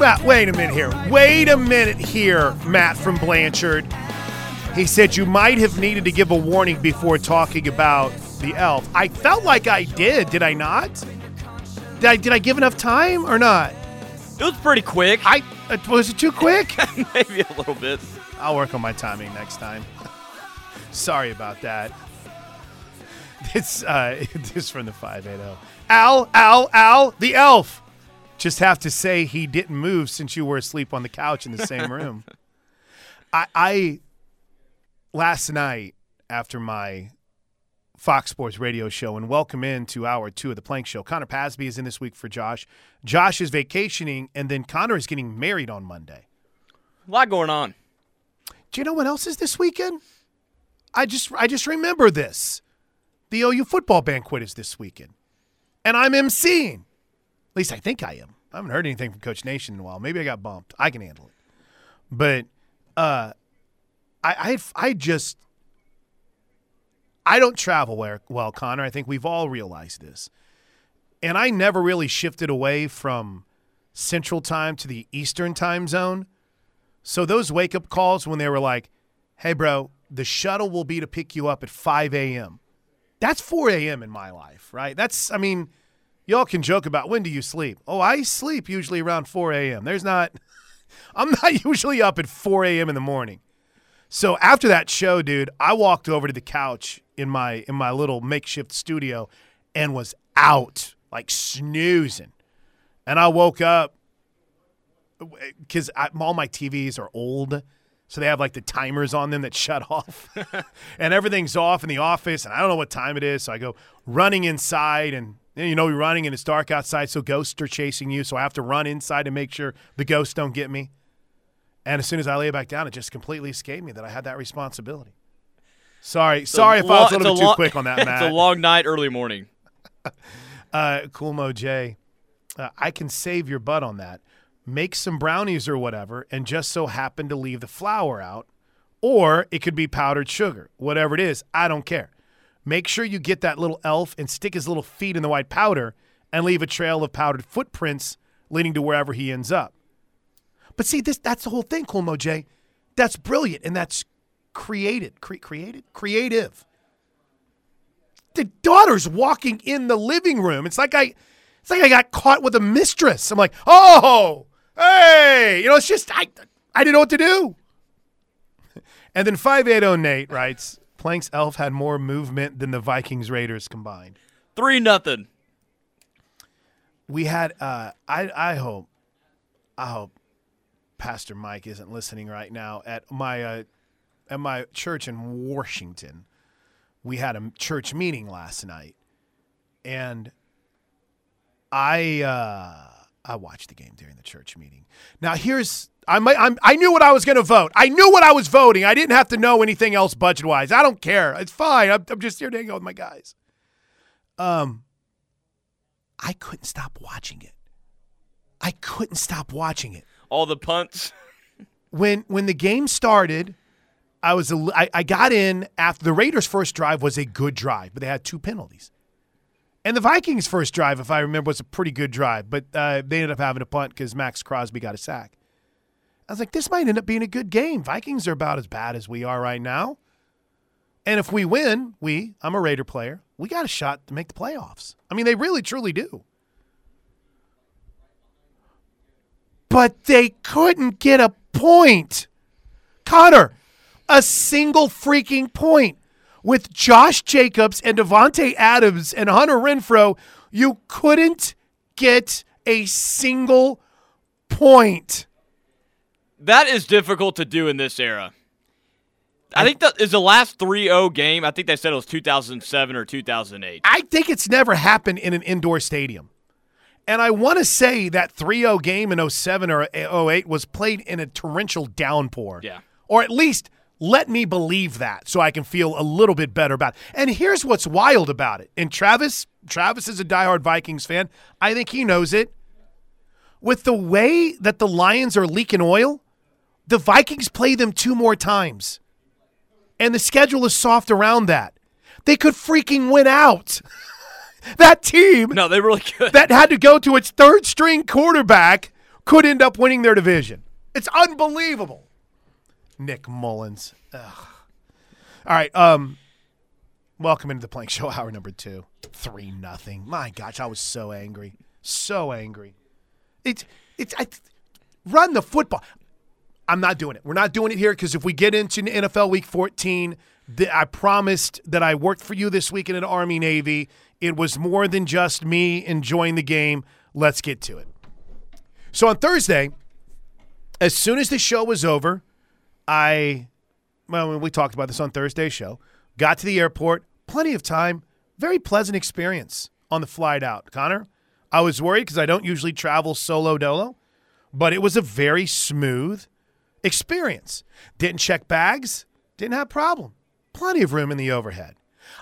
Wait a minute here. Wait a minute here, Matt from Blanchard. He said you might have needed to give a warning before talking about the elf. I felt like I did, did I not? Did I, did I give enough time or not? It was pretty quick. I uh, was it too quick? Maybe a little bit. I'll work on my timing next time. Sorry about that. It's uh, this from the 580. Al, Al, Al, the elf. Just have to say he didn't move since you were asleep on the couch in the same room. I, I last night after my Fox Sports radio show and welcome in to hour two of the Plank Show. Connor Pasby is in this week for Josh. Josh is vacationing, and then Connor is getting married on Monday. A lot going on. Do you know what else is this weekend? I just I just remember this. The OU football banquet is this weekend. And I'm emceeing. At least I think I am. I haven't heard anything from Coach Nation in a while. Maybe I got bumped. I can handle it. But uh I I I just I don't travel well, well, Connor. I think we've all realized this. And I never really shifted away from Central Time to the Eastern Time zone. So those wake up calls when they were like, hey, bro, the shuttle will be to pick you up at 5 a.m. That's 4 a.m. in my life, right? That's, I mean, y'all can joke about when do you sleep? Oh, I sleep usually around 4 a.m. There's not, I'm not usually up at 4 a.m. in the morning. So after that show, dude, I walked over to the couch in my in my little makeshift studio and was out like snoozing. And I woke up because all my TVs are old, so they have like the timers on them that shut off, and everything's off in the office, and I don't know what time it is. So I go running inside, and you know, you're running and it's dark outside, so ghosts are chasing you. So I have to run inside to make sure the ghosts don't get me. And as soon as I lay back down, it just completely escaped me that I had that responsibility. Sorry, sorry if I was a little bit too quick on that, Matt. it's a long night, early morning. uh, cool Mo J, uh, I can save your butt on that. Make some brownies or whatever, and just so happen to leave the flour out, or it could be powdered sugar. Whatever it is, I don't care. Make sure you get that little elf and stick his little feet in the white powder, and leave a trail of powdered footprints leading to wherever he ends up. But see, this that's the whole thing, Cool Mo J. That's brilliant and that's created. Cre- created? Creative. The daughter's walking in the living room. It's like I it's like I got caught with a mistress. I'm like, oh, hey, you know, it's just I I didn't know what to do. And then 580 Nate writes, Plank's elf had more movement than the Vikings Raiders combined. Three nothing. We had uh I I hope I hope Pastor Mike isn't listening right now. At my uh, at my church in Washington, we had a church meeting last night, and I uh, I watched the game during the church meeting. Now here's I might, I'm, I knew what I was going to vote. I knew what I was voting. I didn't have to know anything else budget wise. I don't care. It's fine. I'm, I'm just here to hang out with my guys. Um, I couldn't stop watching it. I couldn't stop watching it all the punts. when when the game started, I was a, I, I got in after the Raiders' first drive was a good drive, but they had two penalties. And the Vikings' first drive, if I remember, was a pretty good drive, but uh, they ended up having a punt because Maxx Crosby got a sack. I was like, this might end up being a good game. Vikings are about as bad as we are right now. And if we win, we, I'm a Raider player, we got a shot to make the playoffs. I mean, they really, truly do. but they couldn't get a point. Connor, a single freaking point. With Josh Jacobs and Davante Adams and Hunter Renfrow, you couldn't get a single point. That is difficult to do in this era. I think that is the last 3-0 game. I think they said it was 2007 or 2008. I think it's never happened in an indoor stadium. And I want to say that 3 0 game in 07 or 08 was played in a torrential downpour. Yeah. Or at least let me believe that so I can feel a little bit better about it. And here's what's wild about it. And Travis, Travis is a diehard Vikings fan. I think he knows it. With the way that the Lions are leaking oil, the Vikings play them two more times. And the schedule is soft around that. They could freaking win out. that team no, they really could. that had to go to its third string quarterback could end up winning their division. It's unbelievable. Nick Mullens. Ugh. All right. Um, welcome into the Plank Show, hour number two. Three nothing. My gosh, I was so angry, so angry. It's it's I, run the football. I'm not doing it. We're not doing it here because if we get into NFL Week 14, the, I promised that I worked for you this weekend in Army Navy. It was more than just me enjoying the game. Let's get to it. So on Thursday, as soon as the show was over, I, well, we talked about this on Thursday's show, got to the airport, plenty of time, very pleasant experience on the flight out. Connor, I was worried because I don't usually travel solo dolo, but it was a very smooth experience. Didn't check bags, didn't have problem. Plenty of room in the overhead.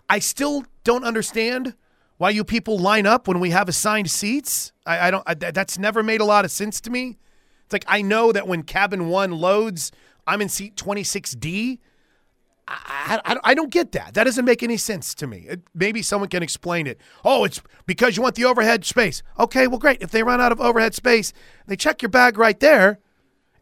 I still don't understand why you people line up when we have assigned seats. I, I don't. I, that's never made a lot of sense to me. It's like I know that when cabin one loads, I'm in seat 26D. I, I, I, don't get that. That doesn't make any sense to me. It, maybe someone can explain it. Oh, it's because you want the overhead space. Okay, well, great. If they run out of overhead space, they check your bag right there,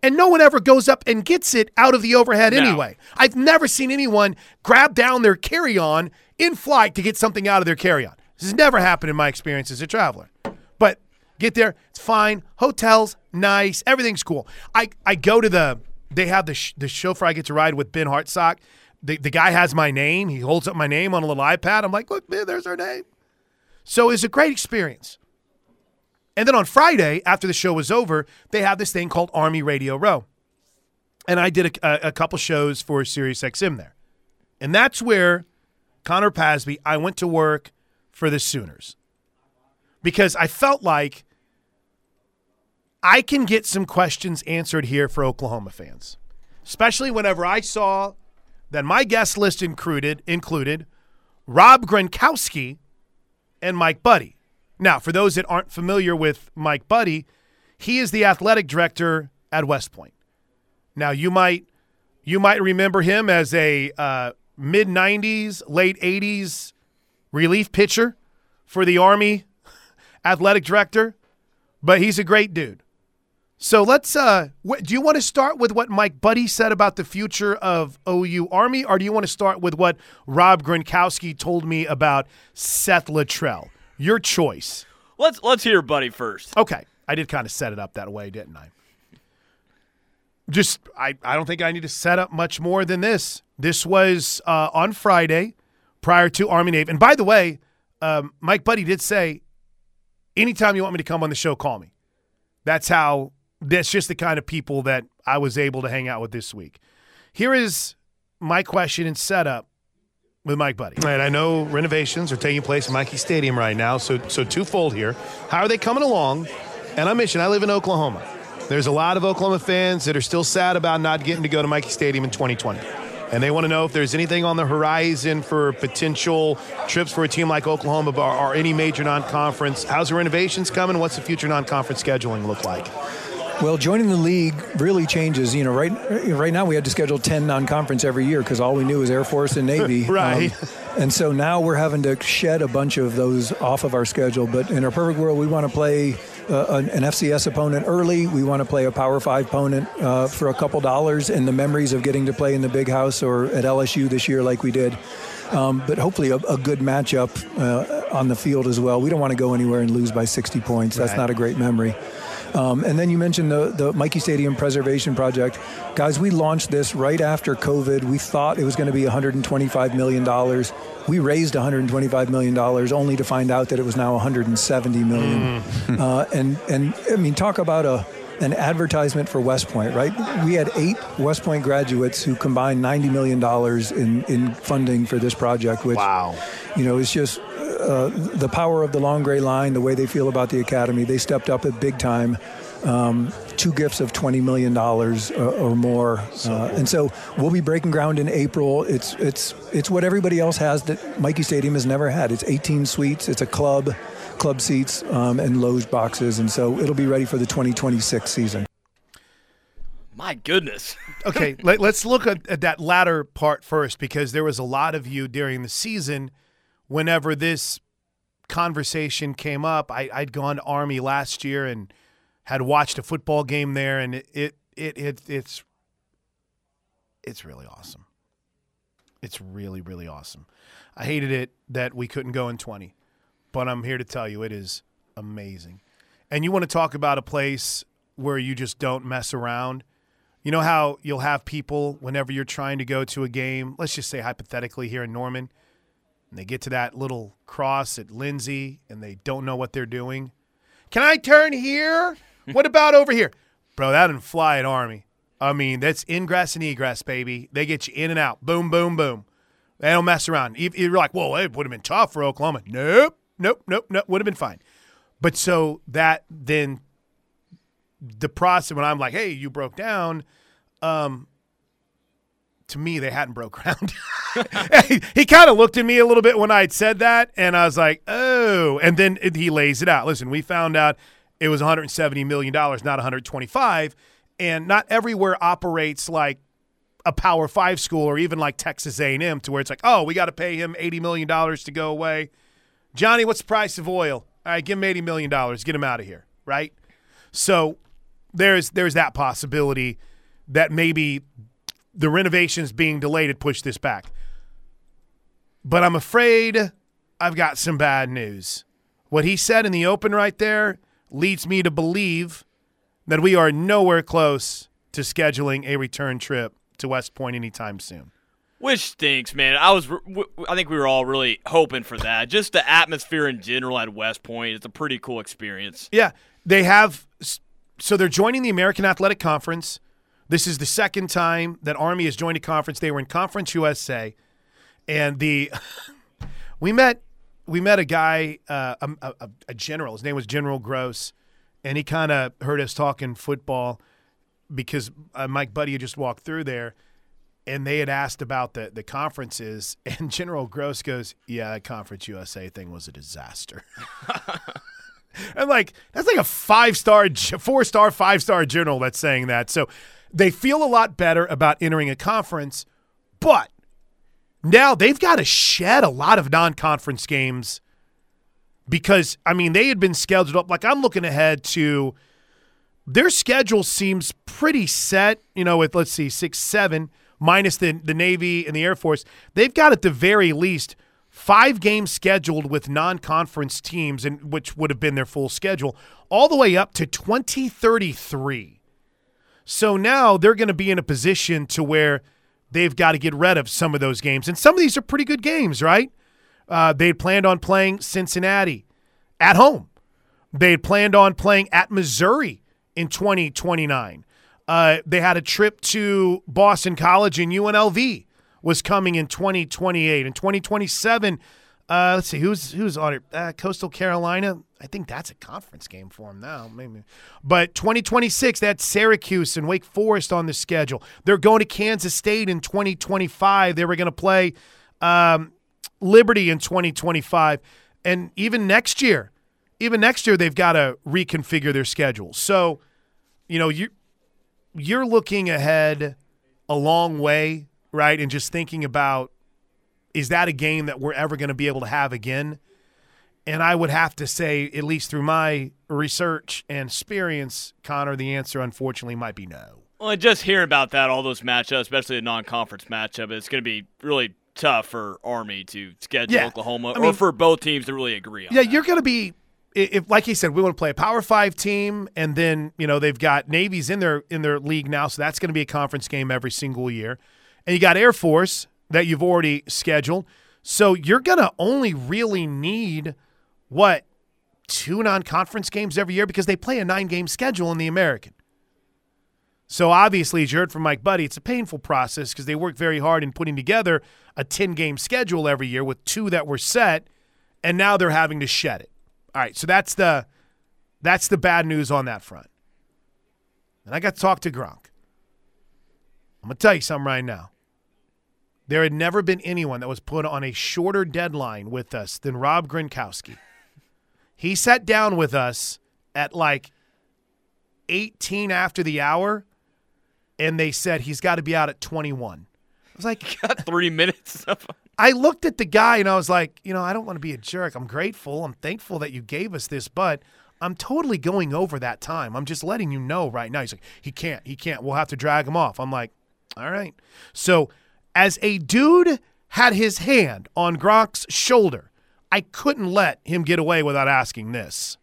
and no one ever goes up and gets it out of the overhead No. anyway. I've never seen anyone grab down their carry on in flight to get something out of their carry on. This has never happened in my experience as a traveler. But get there, it's fine. Hotels, nice. Everything's cool. I, I go to the, they have the, sh- the chauffeur I get to ride with, Ben Hartsock. The, the guy has my name. He holds up my name on a little iPad. I'm like, look, man, there's our name. So it's a great experience. And then on Friday, after the show was over, they have this thing called Army Radio Row. And I did a, a, a couple shows for Sirius XM there. And that's where Connor Pasby, I went to work for the Sooners because I felt like I can get some questions answered here for Oklahoma fans, especially whenever I saw that my guest list included included Rob Gronkowski and Mike Buddie. Now, for those that aren't familiar with Mike Buddie, he is the athletic director at West Point. Now, you might you might remember him as a uh, mid '90s, late '80s relief pitcher for the Army athletic director, but he's a great dude. So let's. Uh, wh- do you want to start with what Mike Buddie said about the future of OU Army, or do you want to start with what Rob Gronkowski told me about Seth Littrell? Your choice. Let's let's hear Buddie first. Okay, I did kind of set it up that way, didn't I? Just, I, I don't think I need to set up much more than this. This was uh, on Friday prior to Army Navy. And by the way, um, Mike Buddie did say, anytime you want me to come on the show, call me. That's how, that's just the kind of people that I was able to hang out with this week. Here is my question and setup with Mike Buddie. And I know renovations are taking place in Michie Stadium right now, so so twofold here. How are they coming along? And I'm Mission. I live in Oklahoma. There's a lot of Oklahoma fans that are still sad about not getting to go to Michie Stadium in 2020. And they want to know if there's anything on the horizon for potential trips for a team like Oklahoma or, or any major non-conference. How's the renovations coming? What's the future non-conference scheduling look like? Well, joining the league really changes. You know, right right now we had to schedule ten non-conference every year because all we knew was Air Force and Navy. Right. Um, and so now we're having to shed a bunch of those off of our schedule. But in a perfect world, we want to play uh, an, an FCS opponent early. We want to play a Power Five opponent uh, for a couple dollars, and the memories of getting to play in the Big House or at LSU this year, like we did. Um, but hopefully a, a good matchup uh, on the field as well. We don't want to go anywhere and lose by 60 points. That's Right. not a great memory. Um, and then you mentioned the, the Michie Stadium Preservation Project. Guys, we launched this right after COVID. We thought it was going to be $125 million. We raised $125 million only to find out that it was now $170 million. Uh, and, and I mean, talk about a, an advertisement for West Point, right? We had eight West Point graduates who combined $90 million in, in funding for this project, which Wow. you know, it's just uh, the power of the long gray line, the way they feel about the academy. They stepped up at big time. Um, two gifts of twenty million dollars uh, or more, uh, and so we'll be breaking ground in April. It's it's it's what everybody else has that Michie Stadium has never had. It's 18 suites. It's a club, club seats, um, and loge boxes, and so it'll be ready for the 2026 season. My goodness. okay, let, us look at, at that latter part first because there was a lot of you during the season whenever this conversation came up. I, I'd gone to Army last year and had watched a football game there, and it it, it, it it's it's really awesome. It's really really awesome. I hated it that we couldn't go in 20, but I'm here to tell you it is amazing. And you want to talk about a place where you just don't mess around? You know how you'll have people whenever you're trying to go to a game, let's just say hypothetically here in Norman, and they get to that little cross at Lindsey and they don't know what they're doing. Can I turn here? what about over here? Bro, that didn't fly at Army. I mean, that's ingress and egress, baby. They get you in and out. Boom, boom, boom. They don't mess around. You're like, well, it would have been tough for Oklahoma. Nope, nope, nope, nope. Would have been fine. But so that then the process when I'm like, hey, you broke down, um, to me they hadn't broke ground. he, kind of looked at me a little bit when I had said that, and I was like, oh. And then it, he lays it out. Listen, we found out it was 170 million dollars, not 125, and not everywhere operates like a Power Five school or even like Texas A&M, to where it's like, oh, we got to pay him 80 million dollars to go away. Johnny, what's the price of oil? All right, give him 80 million dollars, get him out of here, right? So there's there's that possibility that maybe the renovations being delayed had pushed this back. But I'm afraid I've got some bad news. What he said in the open right there leads me to believe that we are nowhere close to scheduling a return trip to West Point anytime soon. Which stinks, man. I was, I think we were all really hoping for that. Just the atmosphere in general at West Point, it's a pretty cool experience. Yeah, they have. So they're joining the American Athletic Conference. This is the second time that Army has joined a conference. They were in Conference USA, and the we met we met a guy, uh, a, a, a general. His name was General Gross, and he kind of heard us talking football because uh, Mike Buddie had just walked through there, and they had asked about the the conferences, and General Gross goes, "Yeah, that Conference USA thing was a disaster." I'm like, that's like a five star, four star, five star general that's saying that. So they feel a lot better about entering a conference, but now they've got to shed a lot of non conference games because, I mean, they had been scheduled up. Like, I'm looking ahead to their schedule seems pretty set, you know, with, let's see, six, seven, minus the, the Navy and the Air Force. They've got at the very least five games scheduled with non-conference teams and which would have been their full schedule all the way up to 2033 so now they're going to be in a position to where they've got to get rid of some of those games and some of these are pretty good games right uh, they had planned on playing cincinnati at home they had planned on playing at missouri in 2029 uh, they had a trip to boston college and unlv was coming in 2028 and 2027. Uh, let's see who's who's on it. Uh, Coastal Carolina. I think that's a conference game for them now, maybe. But 2026, that's Syracuse and Wake Forest on the schedule. They're going to Kansas State in 2025. They were going to play um, Liberty in 2025, and even next year, even next year, they've got to reconfigure their schedule. So, you know, you you're looking ahead a long way right? And just thinking about is that a game that we're ever going to be able to have again? And I would have to say, at least through my research and experience, Connor, the answer unfortunately might be no. Well, just hearing about that, all those matchups, especially the non-conference matchup, it's going to be really tough for Army to schedule yeah. Oklahoma, I mean, or for both teams to really agree on. Yeah, that. you're going to be if like he said, we want to play a Power Five team, and then you know they've got Navy's in their in their league now, so that's going to be a conference game every single year and you got Air Force that you've already scheduled. So you're going to only really need what two non-conference games every year because they play a nine-game schedule in the American. So obviously, as you heard from Mike Buddie, it's a painful process because they work very hard in putting together a 10-game schedule every year with two that were set, and now they're having to shed it. All right, so that's the that's the bad news on that front. And I got to talk to Gronk. I'm gonna tell you something right now. There had never been anyone that was put on a shorter deadline with us than Rob Gronkowski. He sat down with us at like 18 after the hour, and they said he's got to be out at 21. I was like, got three minutes. I looked at the guy and I was like, you know, I don't want to be a jerk. I'm grateful. I'm thankful that you gave us this, but I'm totally going over that time. I'm just letting you know right now. He's like, he can't, he can't. We'll have to drag him off. I'm like, all right. So, as a dude had his hand on Gronk's shoulder, I couldn't let him get away without asking this.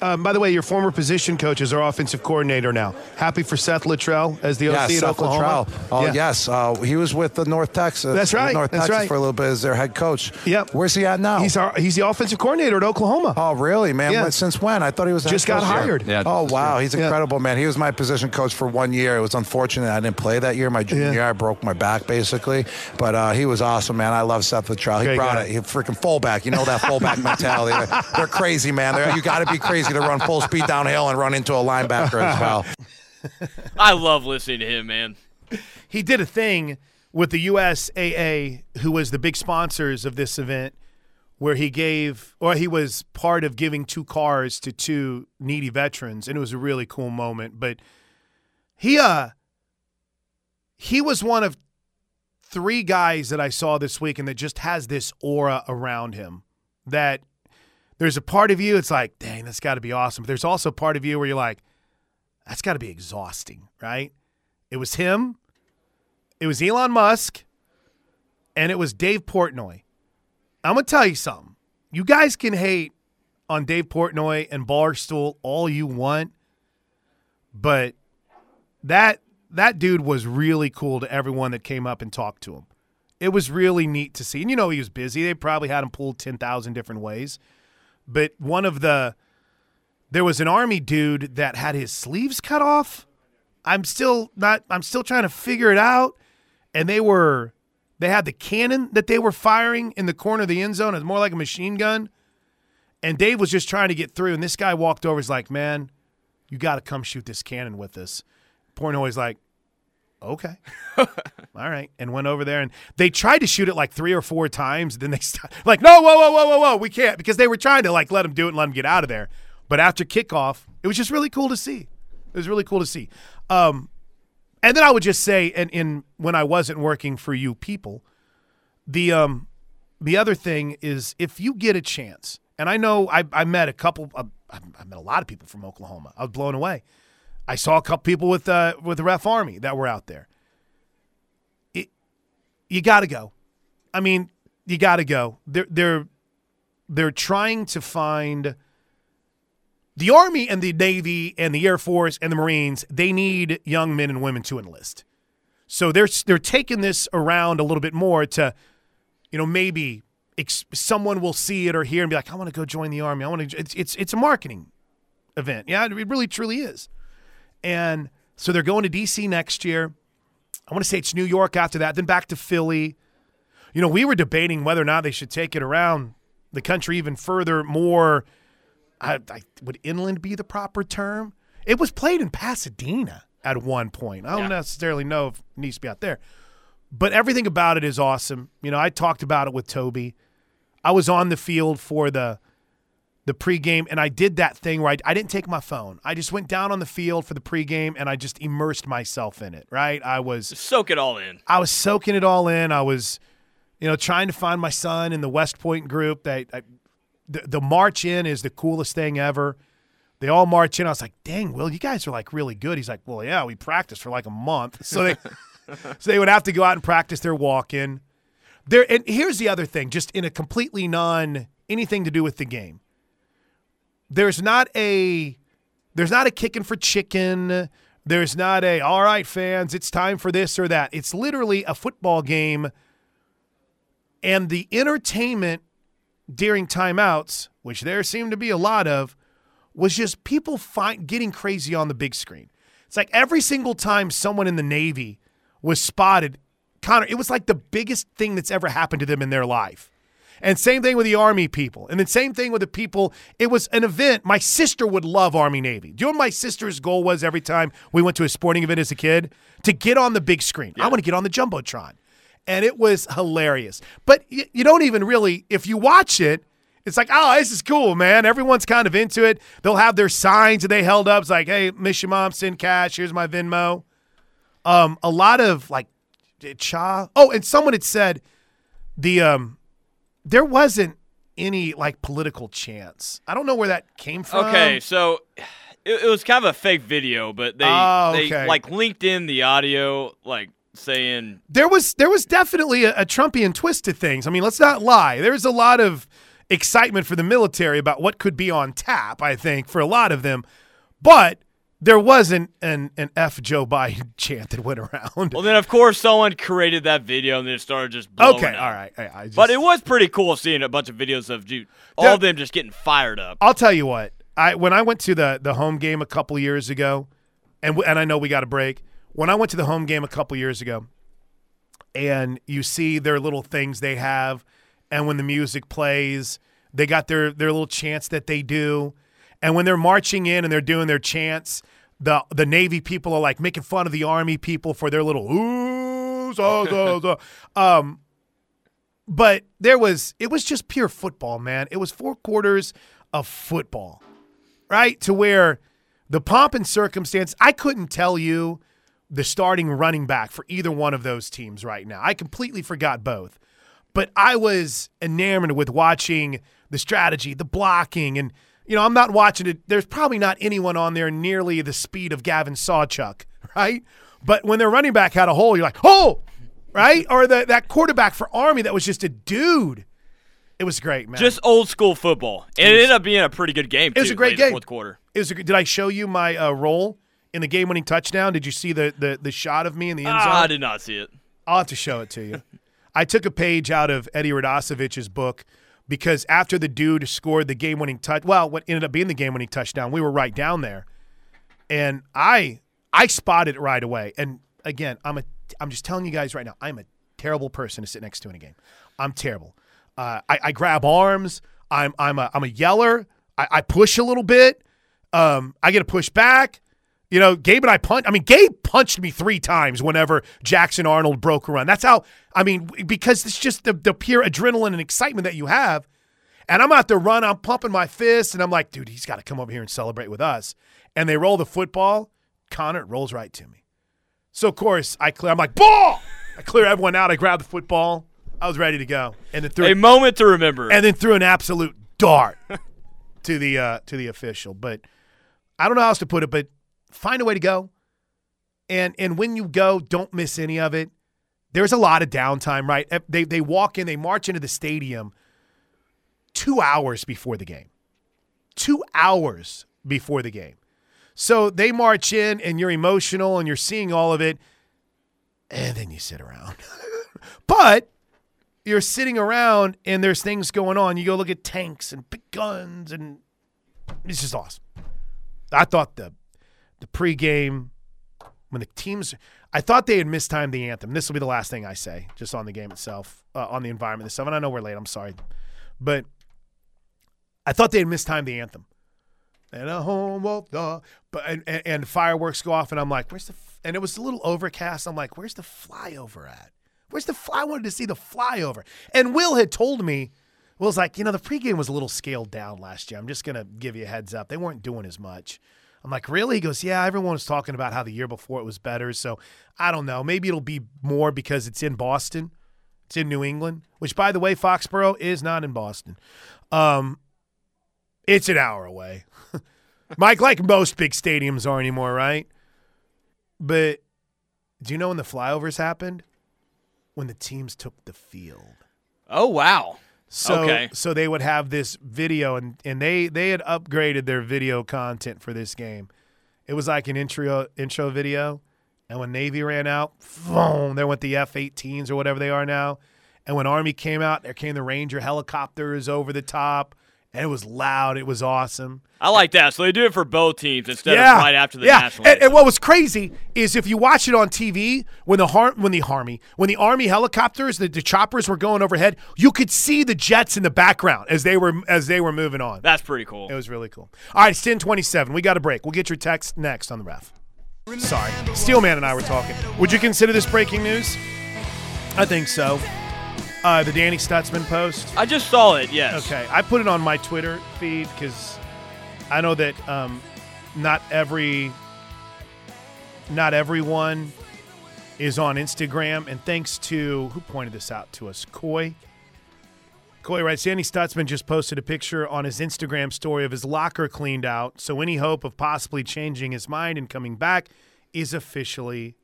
Um, by the way, your former position coach is our offensive coordinator now. Happy for Seth Littrell as the OC yeah, at Seth Oklahoma. Littrell. Oh Yeah. yes, uh, he was with the North Texas. That's right, North that's Texas right. for a little bit as their head coach. Yep. Where's he at now? He's our he's the offensive coordinator at Oklahoma. Oh really, man? Yeah. When- Since when? I thought he was the Just head got coach hired. Yeah, Oh wow, he's Yeah. incredible, man. He was my position coach for one year. It was unfortunate I didn't play that year. My junior Yeah. year, I broke my back basically, but uh, he was awesome, man. I love Seth Littrell. He Great brought guy. it. He freaking fullback. You know that fullback mentality. They're, they're crazy, man. They're, you got to be crazy to run full speed downhill and run into a linebacker as well. I love listening to him, man. he did a thing with the USAA, who was the big sponsors of this event, where he gave, or he was part of giving two cars to two needy veterans, and it was a really cool moment. But he, uh, he was one of three guys that I saw this week, and that just has this aura around him that there's a part of you, it's like, dang, that's got to be awesome. But there's also part of you where you're like, that's got to be exhausting, right? It was him, it was Elon Musk, and it was Dave Portnoy. I'm gonna tell you something. You guys can hate on Dave Portnoy and Barstool all you want, but that that dude was really cool to everyone that came up and talked to him. It was really neat to see. And you know he was busy. They probably had him pulled 10,000 different ways. But one of the there was an army dude that had his sleeves cut off. I'm still not I'm still trying to figure it out. And they were they had the cannon that they were firing in the corner of the end zone. It's more like a machine gun. And Dave was just trying to get through. And this guy walked over. He's like, man, you got to come shoot this cannon with us. Portnoy's like, okay. All right. And went over there. And they tried to shoot it like three or four times. Then they stopped. Like, no, whoa, whoa, whoa, whoa, whoa. We can't. Because they were trying to like let him do it and let him get out of there. But after kickoff, it was just really cool to see. It was really cool to see. Um, and then I would just say, and in when I wasn't working for you people, the um, the other thing is if you get a chance, and I know I, I met a couple, uh, I met a lot of people from Oklahoma. I was blown away. I saw a couple people with uh, with the Ref Army that were out there. It, you got to go. I mean, you got to go. They're they're they're trying to find the Army and the Navy and the Air Force and the Marines, they need young men and women to enlist. So they're they're taking this around a little bit more to, you know, maybe ex- someone will see it or hear and be like, I want to go join the Army. I want to. It's it's it's a marketing event. Yeah, it really truly is. And so they're going to DC next year. I want to say it's New York after that, then back to Philly. You know, we were debating whether or not they should take it around the country even further, more. I, I, would inland be the proper term? It was played in Pasadena at one point. I don't Yeah. necessarily know if it needs to be out there, but everything about it is awesome. You know, I talked about it with Toby. I was on the field for the the pregame, and I did that thing where I, I didn't take my phone. I just went down on the field for the pregame, and I just immersed myself in it. Right? I was Soak it all in. I was soaking it all in. I was, you know, trying to find my son in the West Point group. That I, the, the march in is the coolest thing ever. They all march in. I was like, "Dang, Will, you guys are like really good." He's like, "Well, yeah, we practiced for like a month." So they, so they would have to go out and practice their walk in. There, and here's the other thing, just in a completely non anything to do with the game. There's not a, there's not a kicking for chicken. There's not a, all right, fans, it's time for this or that. It's literally a football game. And the entertainment during timeouts, which there seemed to be a lot of, was just people getting crazy on the big screen. It's like every single time someone in the Navy was spotted, Connor, it was like the biggest thing that's ever happened to them in their life. And same thing with the Army people. And then same thing with the people. It was an event. My sister would love Army Navy. Do you know what my sister's goal was every time we went to a sporting event as a kid? To get on the big screen. I want to get on the Jumbotron. And it was hilarious. But you, you don't even really, if you watch it, it's like, oh, this is cool, man. Everyone's kind of into it. They'll have their signs that they held up. It's like, hey, miss your mom, send cash. Here's my Venmo. Um, a lot of like cha. Oh, and someone had said the um, there wasn't any like political chance. I don't know where that came from. Okay, so it, it was kind of a fake video, but they Oh, they like linked in the audio, like saying there was there was definitely a, a Trumpian twist to things. I mean, let's not lie. There's a lot of excitement for the military about what could be on tap. I think for a lot of them, but there wasn't an an F Joe Biden chant that went around. Well, then of course someone created that video and then it started just blowing okay, up. all right. I, I just, But it was pretty cool seeing a bunch of videos of dude, all of them just getting fired up. I'll tell you what. I when I went to the the home game a couple years ago, and w- and I know we got a break. When I went to the home game a couple years ago, and you see their little things they have, and when the music plays, they got their their little chants that they do, and when they're marching in and they're doing their chants, the the Navy people are like making fun of the Army people for their little ooh, so, so, so. um, but there was it was just pure football, man. It was four quarters of football, right? To where the pomp and circumstance, I couldn't tell you the starting running back for either one of those teams right now. I completely forgot both. But I was enamored with watching the strategy, the blocking, and you know, I'm not watching it. There's probably not anyone on there nearly the speed of Gavin Sawchuk, right? But when their running back had a hole, you're like, oh, right? Or the, that quarterback for Army that was just a dude. It was great, man. Just old school football. And it ended up being a pretty good game. It was too, a great game. Fourth quarter. It was a, did I show you my uh, roll in the game-winning touchdown? Did you see the, the the shot of me in the end zone? Ah, I did not see it. I'll have to show it to you. I took a page out of Eddie Radosevich's book because after the dude scored the game-winning touch, well, what ended up being the game-winning touchdown, we were right down there, and I I spotted it right away. And again, I'm a I'm just telling you guys right now, I'm a terrible person to sit next to in a game. I'm terrible. Uh, I, I grab arms. I'm I'm a I'm a yeller. I, I push a little bit. Um, I get a push back. You know, Gabe and I punch. I mean, Gabe punched me three times whenever Jackson Arnold broke a run. That's how. I mean, because it's just the, the pure adrenaline and excitement that you have. And I'm out there run. I'm pumping my fist, and I'm like, dude, he's got to come over here and celebrate with us. And they roll the football. Connor rolls right to me. So of course I clear. I'm like, ball. I clear everyone out. I grab the football. I was ready to go, and then threw A it moment to remember. and then threw an absolute dart to the uh, to the official. But I don't know how else to put it. But find a way to go, and and when you go, don't miss any of it. There's a lot of downtime, right? They they walk in, they march into the stadium two hours before the game, two hours before the game. So they march in, and you're emotional, and you're seeing all of it, and then you sit around. but you're sitting around and there's things going on. You go look at tanks and big guns, and it's just awesome. I thought the the pregame when the teams, I thought they had mistimed the anthem. This will be the last thing I say, just on the game itself, uh, on the environment itself. And I know we're late. I'm sorry, but I thought they had mistimed the anthem. And a home of the, but and, and, and fireworks go off, and I'm like, where's the? f-" And it was a little overcast. I'm like, where's the flyover at? Where's the? Fly? I wanted to see the flyover. And Will had told me, Will's like, you know, the pregame was a little scaled down last year. I'm just gonna give you a heads up. They weren't doing as much. I'm like, really? He goes, yeah. Everyone was talking about how the year before it was better. So I don't know. Maybe it'll be more because it's in Boston. It's in New England, which, by the way, Foxborough is not in Boston. Um, it's an hour away. Mike, like most big stadiums are anymore, right? But do you know when the flyovers happened? When the teams took the field. oh wow. So Okay. so they would have this video and, and they they had upgraded their video content for this game. It was like an intro intro video. And when Navy ran out, boom, there went the F 18s or whatever they are now. And when Army came out, there came the Ranger helicopters over the top. And it was loud. It was awesome. I like that. So they do it for both teams instead yeah. of right after the yeah. national. And, and what was crazy is if you watch it on TV, when the har- when the army when the army helicopters, the, the choppers were going overhead, you could see the jets in the background as they were as they were moving on. That's pretty cool. It was really cool. All right, it's ten twenty seven. We got a break. We'll get your text next on the ref. Sorry, Steelman and I were talking. Would you consider this breaking news? I think so. Uh, the Danny Stutsman post. I just saw it. Yes. Okay, I put it on my Twitter feed because I know that um, not every not everyone is on Instagram, and thanks to who pointed this out to us, Coy. Coy writes, Danny Stutsman just posted a picture on his Instagram story of his locker cleaned out, so any hope of possibly changing his mind and coming back is officially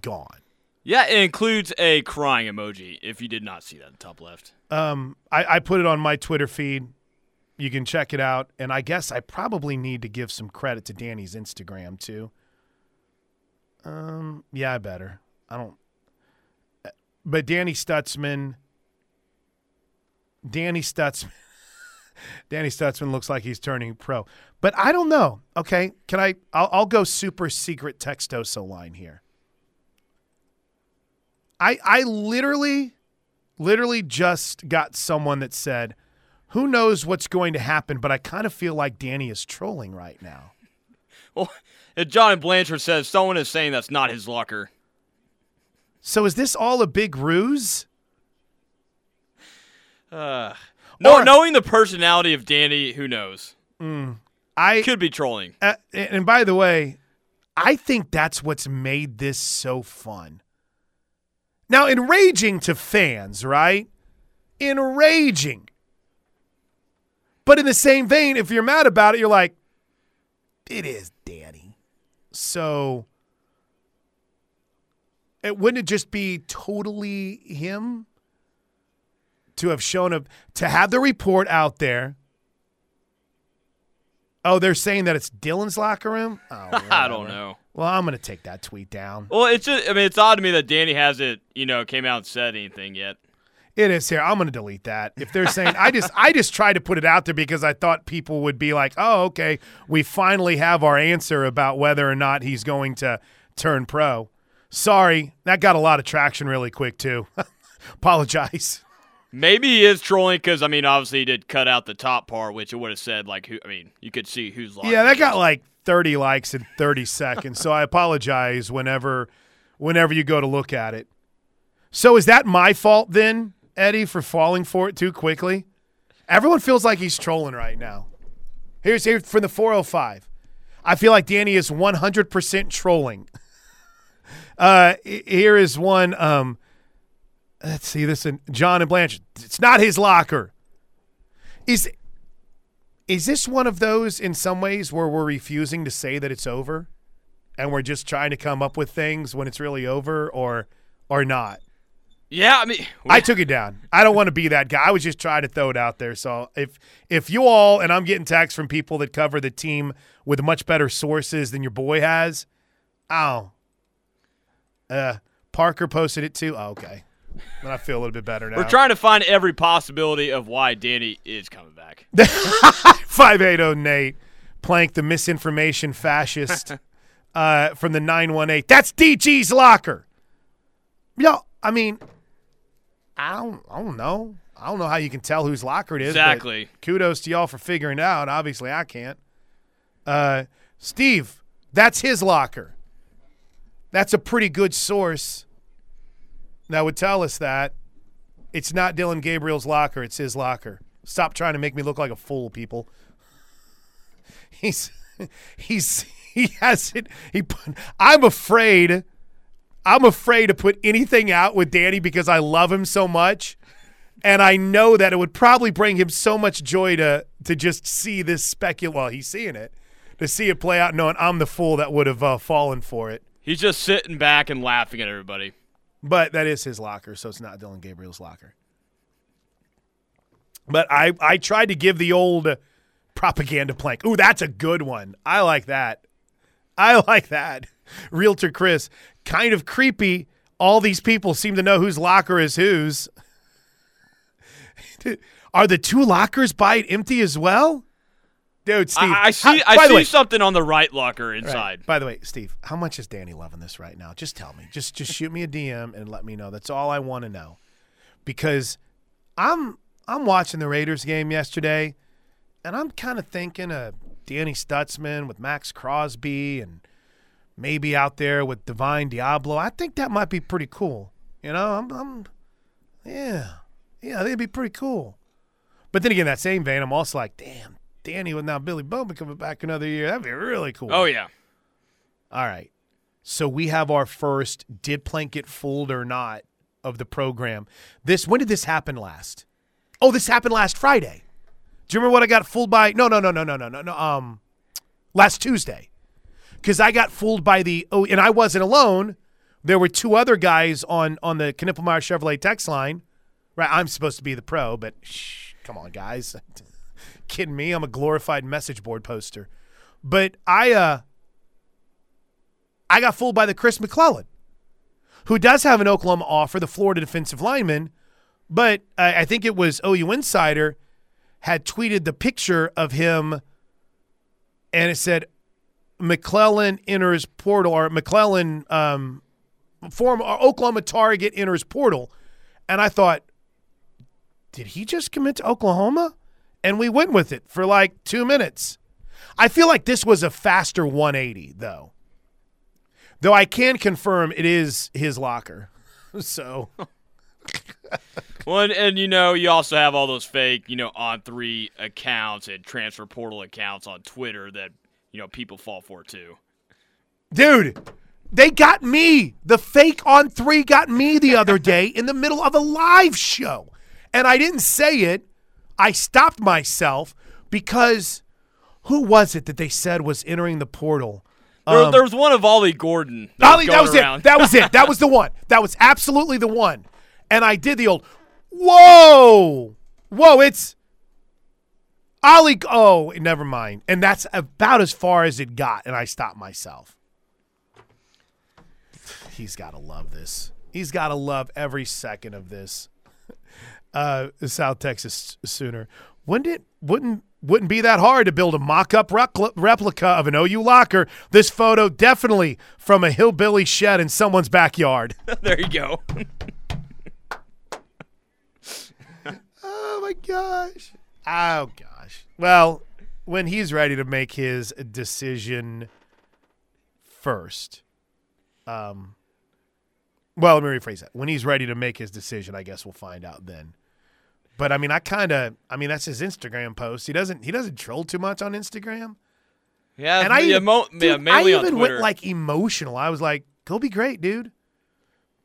gone. Yeah, it includes a crying emoji. If you did not see that in top left. Um, I, I put it on my Twitter feed. You can check it out, and I guess I probably need to give some credit to Danny's Instagram too. Um, yeah, I better. I don't. But Danny Stutsman, Danny Stutsman, Danny Stutsman looks like he's turning pro. But I don't know. Okay, can I? I'll, I'll go super secret textoso line here. I I literally, literally just got someone that said, "Who knows what's going to happen?" But I kind of feel like Danny is trolling right now. Well, John Blanchard says someone is saying that's not his locker. So is this all a big ruse? Uh, no, Or- knowing the personality of Danny, who knows? I Could be trolling. Uh, and by the way, I think that's what's made this so fun. Now, enraging to fans, right? Enraging. But in the same vein, if you're mad about it, you're like, it is Danny. So, it wouldn't it just be totally him to have shown up to have the report out there? Oh, they're saying that it's Dillon's locker room. Oh, I don't know. Well, I'm gonna take that tweet down. Well, it's just, I mean, it's odd to me that Danny hasn't, you know, came out and said anything yet. It is here. I'm gonna delete that. If they're saying, I just, I just tried to put it out there because I thought people would be like, oh, okay, we finally have our answer about whether or not he's going to turn pro. Sorry, that got a lot of traction really quick too. Apologize. Maybe he is trolling because, I mean, obviously he did cut out the top part, which it would have said, like, who, I mean, you could see who's like. Yeah, that got like 30 likes in 30 seconds. So I apologize whenever whenever you go to look at it. So is that my fault then, Eddie, for falling for it too quickly? Everyone feels like he's trolling right now. Here's here from the 405. I feel like Danny is 100% trolling. Uh, here is one. Um, let's see this. In John and Blanche. It's not his locker. Is is this one of those in some ways where we're refusing to say that it's over, and we're just trying to come up with things when it's really over, or or not? Yeah, I mean, I took it down. I don't want to be that guy. I was just trying to throw it out there. So if if you all and I'm getting texts from people that cover the team with much better sources than your boy has, oh, uh, Parker posted it too. Oh, okay, then I feel a little bit better now. we're trying to find every possibility of why Danny is coming back. Five eight zero Nate Plank, the misinformation fascist uh, from the nine one eight. That's DG's locker. Yo, I mean, I don't, I don't know. I don't know how you can tell whose locker it is. Exactly. Kudos to y'all for figuring it out. Obviously, I can't. Uh, Steve, that's his locker. That's a pretty good source that would tell us that it's not Dillon Gabriel's locker. It's his locker. Stop trying to make me look like a fool, people. He's he's he hasn't he put, I'm afraid I'm afraid to put anything out with Danny because I love him so much. And I know that it would probably bring him so much joy to to just see this specul well, he's seeing it. To see it play out knowing I'm the fool that would have uh, fallen for it. He's just sitting back and laughing at everybody. But that is his locker, so it's not Dillon Gabriel's locker. But I, I tried to give the old propaganda plank. Ooh, that's a good one. I like that. I like that. Realtor Chris, kind of creepy. All these people seem to know whose locker is whose. Are the two lockers by it empty as well? Dude, Steve. I, I see. how- I see way- something on the right locker Right. inside. By the way, Steve, how much is Danny loving this right now? Just tell me. Just just shoot me a DM and let me know. That's all I want to know. Because I'm I'm watching the Raiders game yesterday, and I'm kind of thinking of Danny Stutsman with Maxx Crosby and maybe out there with Divine Deablo. I think that might be pretty cool. You know, I'm, I'm yeah, yeah, I think it'd be pretty cool. But then again, that same vein, I'm also like, damn, Danny with now Billy Bowman coming back another year. That'd be really cool. Oh yeah. All right. So we have our first did Plank get fooled or not of the program. This when did this happen last? Oh, this happened last Friday. Do you remember what I got fooled by? No, no, no, no, no, no, no, no. Um, last Tuesday, because I got fooled by the. Oh, and I wasn't alone. There were two other guys on on the Knippelmeyer Chevrolet text line. Right, I'm supposed to be the pro, but shh, come on, guys. Kidding me? I'm a glorified message board poster. But I uh I got fooled by the Chris McClellan, who does have an Oklahoma offer, the Florida defensive lineman. But I, I think it was OU Insider had tweeted the picture of him, and it said McClellan enters portal or McClellan um, former Oklahoma target enters portal, and I thought, did he just commit to Oklahoma? And we went with it for like two minutes. I feel like this was a faster 180, though. Though I can confirm it is his locker. So Well, and, and, you know, you also have all those fake, you know, on three accounts and transfer portal accounts on Twitter that you know people fall for too. Dude, they got me. The fake on three got me the other day in the middle of a live show. And I didn't say it. I stopped myself because who was it that they said was entering the portal? There, Um, there was one of Ollie Gordon. That Ollie, was, that was around. it. That was it. That was the one. That was absolutely the one. And I did the old, whoa, whoa, it's Ollie. Oh, never mind. And that's about as far as it got. And I stopped myself. He's got to love this. He's got to love every second of this. Uh, South Texas Sooner. Wouldn't it? Wouldn't wouldn't be that hard to build a mock-up repl- replica of an OU locker. This photo definitely from a hillbilly shed in someone's backyard. there you go. oh my gosh. Oh gosh. Well, when he's ready to make his decision first, um, well, let me rephrase that. When he's ready to make his decision, I guess we'll find out then. But I mean, I kind of, I mean, that's his Instagram post. He doesn't, he doesn't troll too much on Instagram. Yeah, And I even, mo- dude, yeah, mainly I even went like emotional. I was like, "Go be great, dude."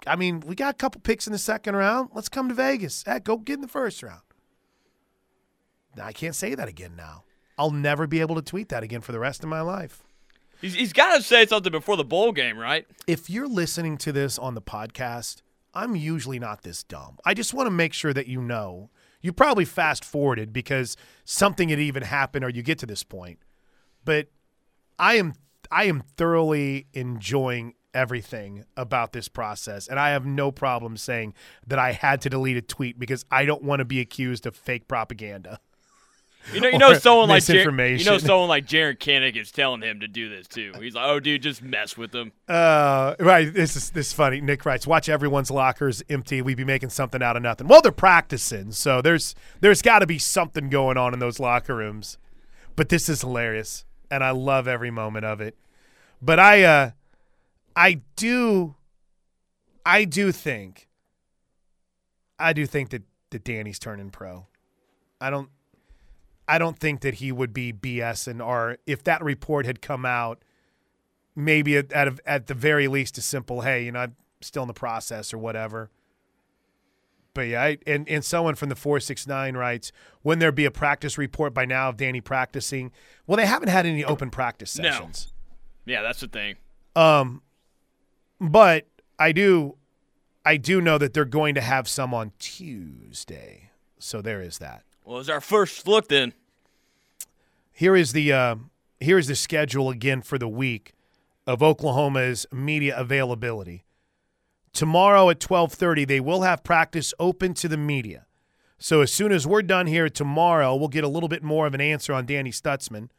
I mean, we got a couple picks in the second round. Let's come to Vegas. Heck, go get in the first round. Now, I can't say that again. Now, I'll never be able to tweet that again for the rest of my life. he's, he's got to say something before the bowl game, right? If you're listening to this on the podcast, I'm usually not this dumb. I just want to make sure that you know. You probably fast forwarded because something had even happened or you get to this point. But I am I am thoroughly enjoying everything about this process and I have no problem saying that I had to delete a tweet because I don't want to be accused of fake propaganda. You know, you know, someone like Jar- you know, someone like Jaron Kinnick is telling him to do this too. He's like, "Oh, dude, just mess with them." Uh, right. This is this is funny. Nick writes, "Watch everyone's lockers empty. We'd be making something out of nothing." Well, they're practicing, so there's there's got to be something going on in those locker rooms. But this is hilarious, and I love every moment of it. But I, uh, I do, I do think, I do think that that Danny's turning pro. I don't, I don't think that he would be BS and or if that report had come out maybe at at, at the very least a simple hey you know i'm still in the process or whatever but yeah I, and, and someone from the 469 writes wouldn't there be a practice report by now of danny practicing well they haven't had any open practice No. sessions Yeah, that's the thing. um but i do i do know that they're going to have some on tuesday so there is that Well, it's our first look then. here is the uh, here is the schedule again for the week of Oklahoma's media availability. Tomorrow at 12:30 they will have practice open to the media. So as soon as we're done here tomorrow, we'll get a little bit more of an answer on Danny Stutsman.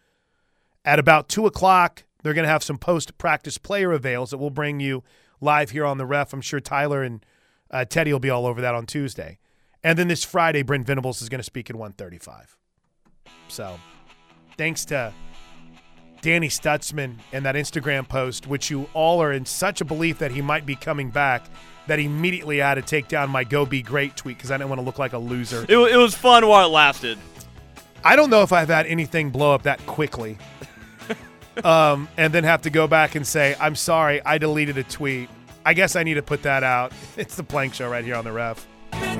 At about two o'clock, they're going to have some post-practice player avails that we'll bring you live here on the ref. I'm sure Tyler and uh, Teddy will be all over that on Tuesday. And then this Friday, Brent Venables is going to speak at 135. So thanks to Danny Stutsman and that Instagram post, which you all are in such a belief that he might be coming back, that immediately I had to take down my "Go Be Great" tweet because I didn't want to look like a loser. It, it was fun while it lasted. I don't know if I've had anything blow up that quickly, um, and then have to go back and say, "I'm sorry, I deleted a tweet." I guess I need to put that out. It's the Plank Show right here on the Ref.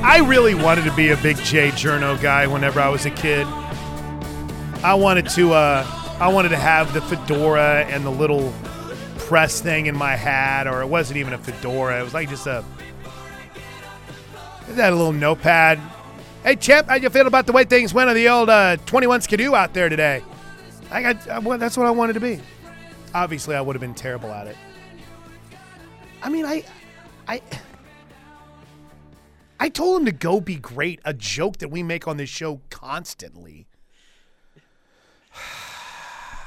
I really wanted to be a big Jay Journo guy whenever I was a kid. I wanted to uh I wanted to have the fedora and the little press thing in my hat, or it wasn't even a fedora. It was like just a it had a little notepad. Hey Champ, how you feel about the way things went on the old uh, 21 Skidoo out there today? I got uh, well, that's what I wanted to be. Obviously, I would have been terrible at it. I mean, I, I, I told him to go be great. A joke that we make on this show constantly.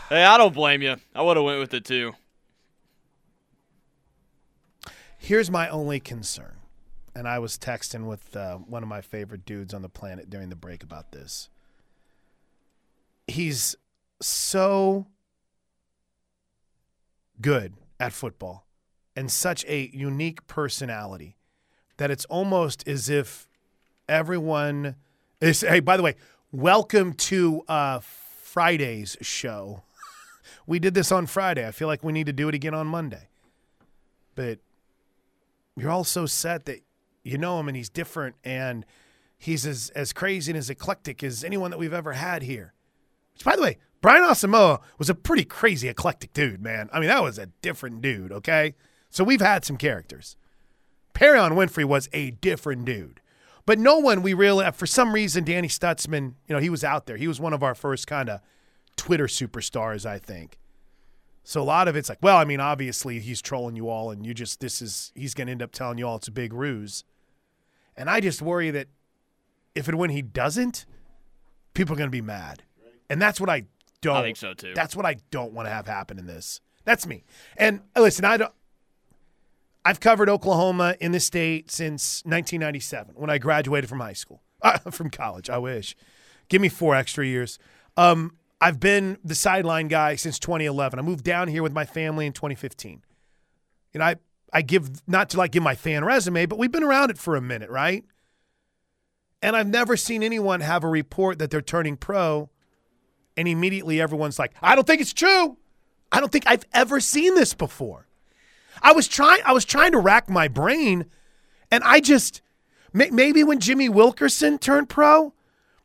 Hey, I don't blame you. I would have went with it too. Here's my only concern, and I was texting with uh, one of my favorite dudes on the planet during the break about this. He's so good at football and such a unique personality that it's almost as if everyone is. Hey, by the way, welcome to uh, Friday's show. we did this on Friday. I feel like we need to do it again on Monday. But you're all so set that you know him and he's different and he's as, as crazy and as eclectic as anyone that we've ever had here. Which, by the way, Brian Asamoah was a pretty crazy eclectic dude, man. I mean, that was a different dude, okay? So we've had some characters. Perrion Winfrey was a different dude. But no one we really, for some reason, Danny Stutsman, you know, he was out there. He was one of our first kind of Twitter superstars, I think. So a lot of it's like, well, I mean, obviously he's trolling you all, and you just, this is, he's going to end up telling you all it's a big ruse. And I just worry that if and when he doesn't, people are going to be mad. And that's what I don't. I think so too. That's what I don't want to have happen in this. That's me. And listen, I don't. I've covered Oklahoma in the state since 1997 when I graduated from high school, uh, from college. I wish. Give me four extra years. Um, I've been the sideline guy since 2011. I moved down here with my family in 2015. You know, I I give not to like give my fan resume, but we've been around it for a minute, right? And I've never seen anyone have a report that they're turning pro and immediately everyone's like, I don't think it's true. I don't think I've ever seen this before. I was trying I was trying to rack my brain and I just maybe when Jimmy Wilkerson turned pro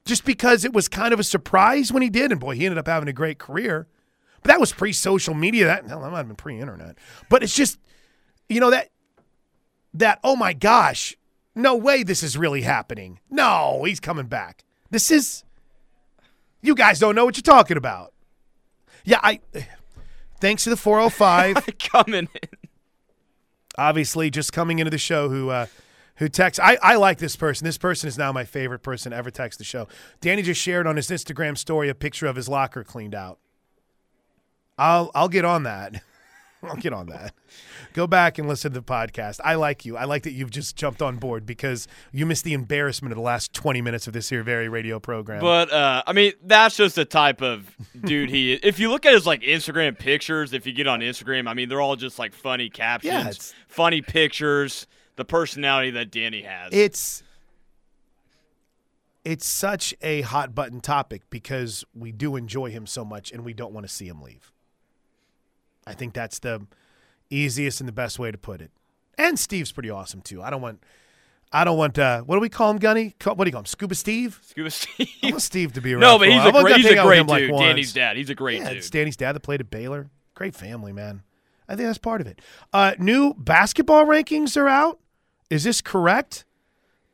just because it was kind of a surprise when he did and boy he ended up having a great career. But that was pre-social media that hell, that might have been pre-internet. But it's just you know that that oh my gosh, no way this is really happening. No, he's coming back. This is you guys don't know what you're talking about. Yeah, I thanks to the 405 coming in. Obviously just coming into the show who uh, who texts. I, I like this person. This person is now my favorite person ever text the show. Danny just shared on his Instagram story a picture of his locker cleaned out. I'll I'll get on that. I'll get on that. Go back and listen to the podcast. I like you. I like that you've just jumped on board because you missed the embarrassment of the last 20 minutes of this here very radio program. But uh, I mean, that's just the type of dude he is. If you look at his like Instagram pictures, if you get on Instagram, I mean, they're all just like funny captions, Yeah, funny pictures, the personality that Danny has. it's it's such a hot button topic because we do enjoy him so much and we don't want to see him leave. I think that's the easiest and the best way to put it. And Steve's pretty awesome too. I don't want I don't want uh what do we call him, Gunny? What do you call him? Scuba Steve? Scuba Steve. I want Steve to be around. no, but he's a I want great, to he's a great like, dude. once. Danny's dad. He's a great Yeah, dude. it's Danny's dad that played at Baylor. Great family, man. I think that's part of it. Uh, new basketball rankings are out. Is this correct?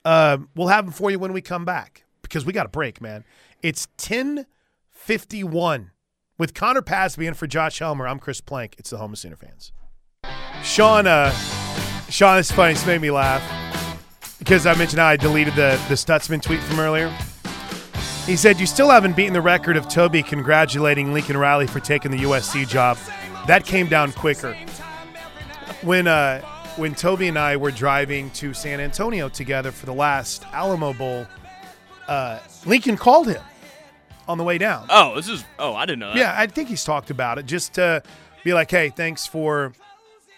Uh, we'll have them for you when we come back because we got a break, man. It's 1051 with Connor Pasby and for Josh Helmer. I'm Chris Plank. It's the Home of Sooner fans. Sean, uh, Sean, it's funny. It's made me laugh because I mentioned how I deleted the, the Stutsman tweet from earlier. He said, You still haven't beaten the record of Toby congratulating Lincoln Riley for taking the USC job. That came down quicker. When uh, when Toby and I were driving to San Antonio together for the last Alamo Bowl, uh, Lincoln called him on the way down. Oh, this is. Oh, I didn't know that. Yeah, I think he's talked about it just to be like, hey, thanks for.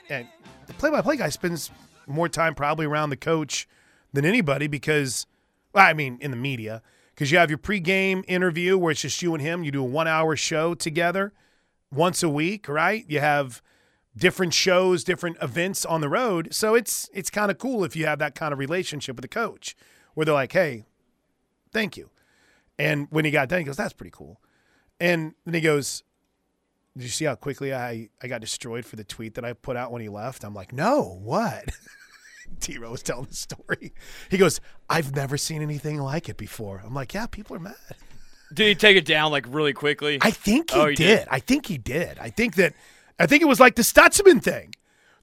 And the play-by-play guy spends more time probably around the coach than anybody because, well, I mean, in the media, because you have your pregame interview where it's just you and him. You do a one-hour show together once a week, right? You have different shows, different events on the road, so it's it's kind of cool if you have that kind of relationship with the coach. where they're like, "Hey, thank you," and when he got done, he goes, "That's pretty cool," and then he goes. Did you see how quickly I, I got destroyed for the tweet that I put out when he left? I'm like, no, what? T Row was telling the story. He goes, I've never seen anything like it before. I'm like, yeah, people are mad. Did he take it down like really quickly? I think he, Oh, he did. did. I think he did. I think that I think it was like the Stutsman thing,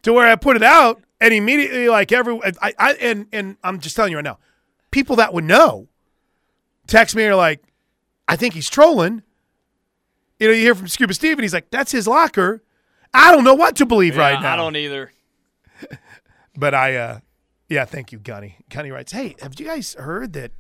to where I put it out and immediately like every I, I and and I'm just telling you right now, people that would know text me and are like, I think he's trolling. You know, you hear from Scuba Steve and he's like, that's his locker. I don't know what to believe Yeah, right now. I don't either. But I, uh, yeah, thank you, Gunny. Gunny writes, hey, have you guys heard that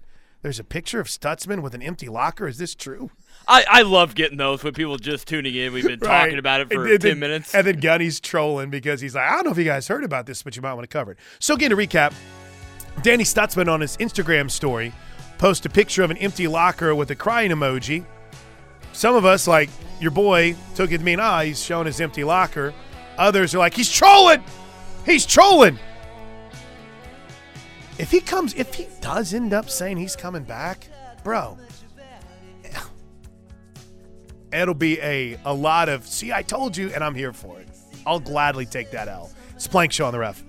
there's a picture of Stutsman with an empty locker? Is this true? I, I love getting those when people just tuning in. We've been talking Right. about it for And then- 10 minutes. And then Gunny's trolling because he's like, I don't know if you guys heard about this, but you might want to cover it. So, again, to recap, Danny Stutsman on his Instagram story post a picture of an empty locker with a crying emoji. Some of us, like your boy, took it to mean, ah, he's showing his empty locker. Others are like, he's trolling. He's trolling. If he comes, if he does end up saying he's coming back, bro, it'll be a, a lot of, see, I told you, and I'm here for it. I'll gladly take that L. It's Plank Show on the ref.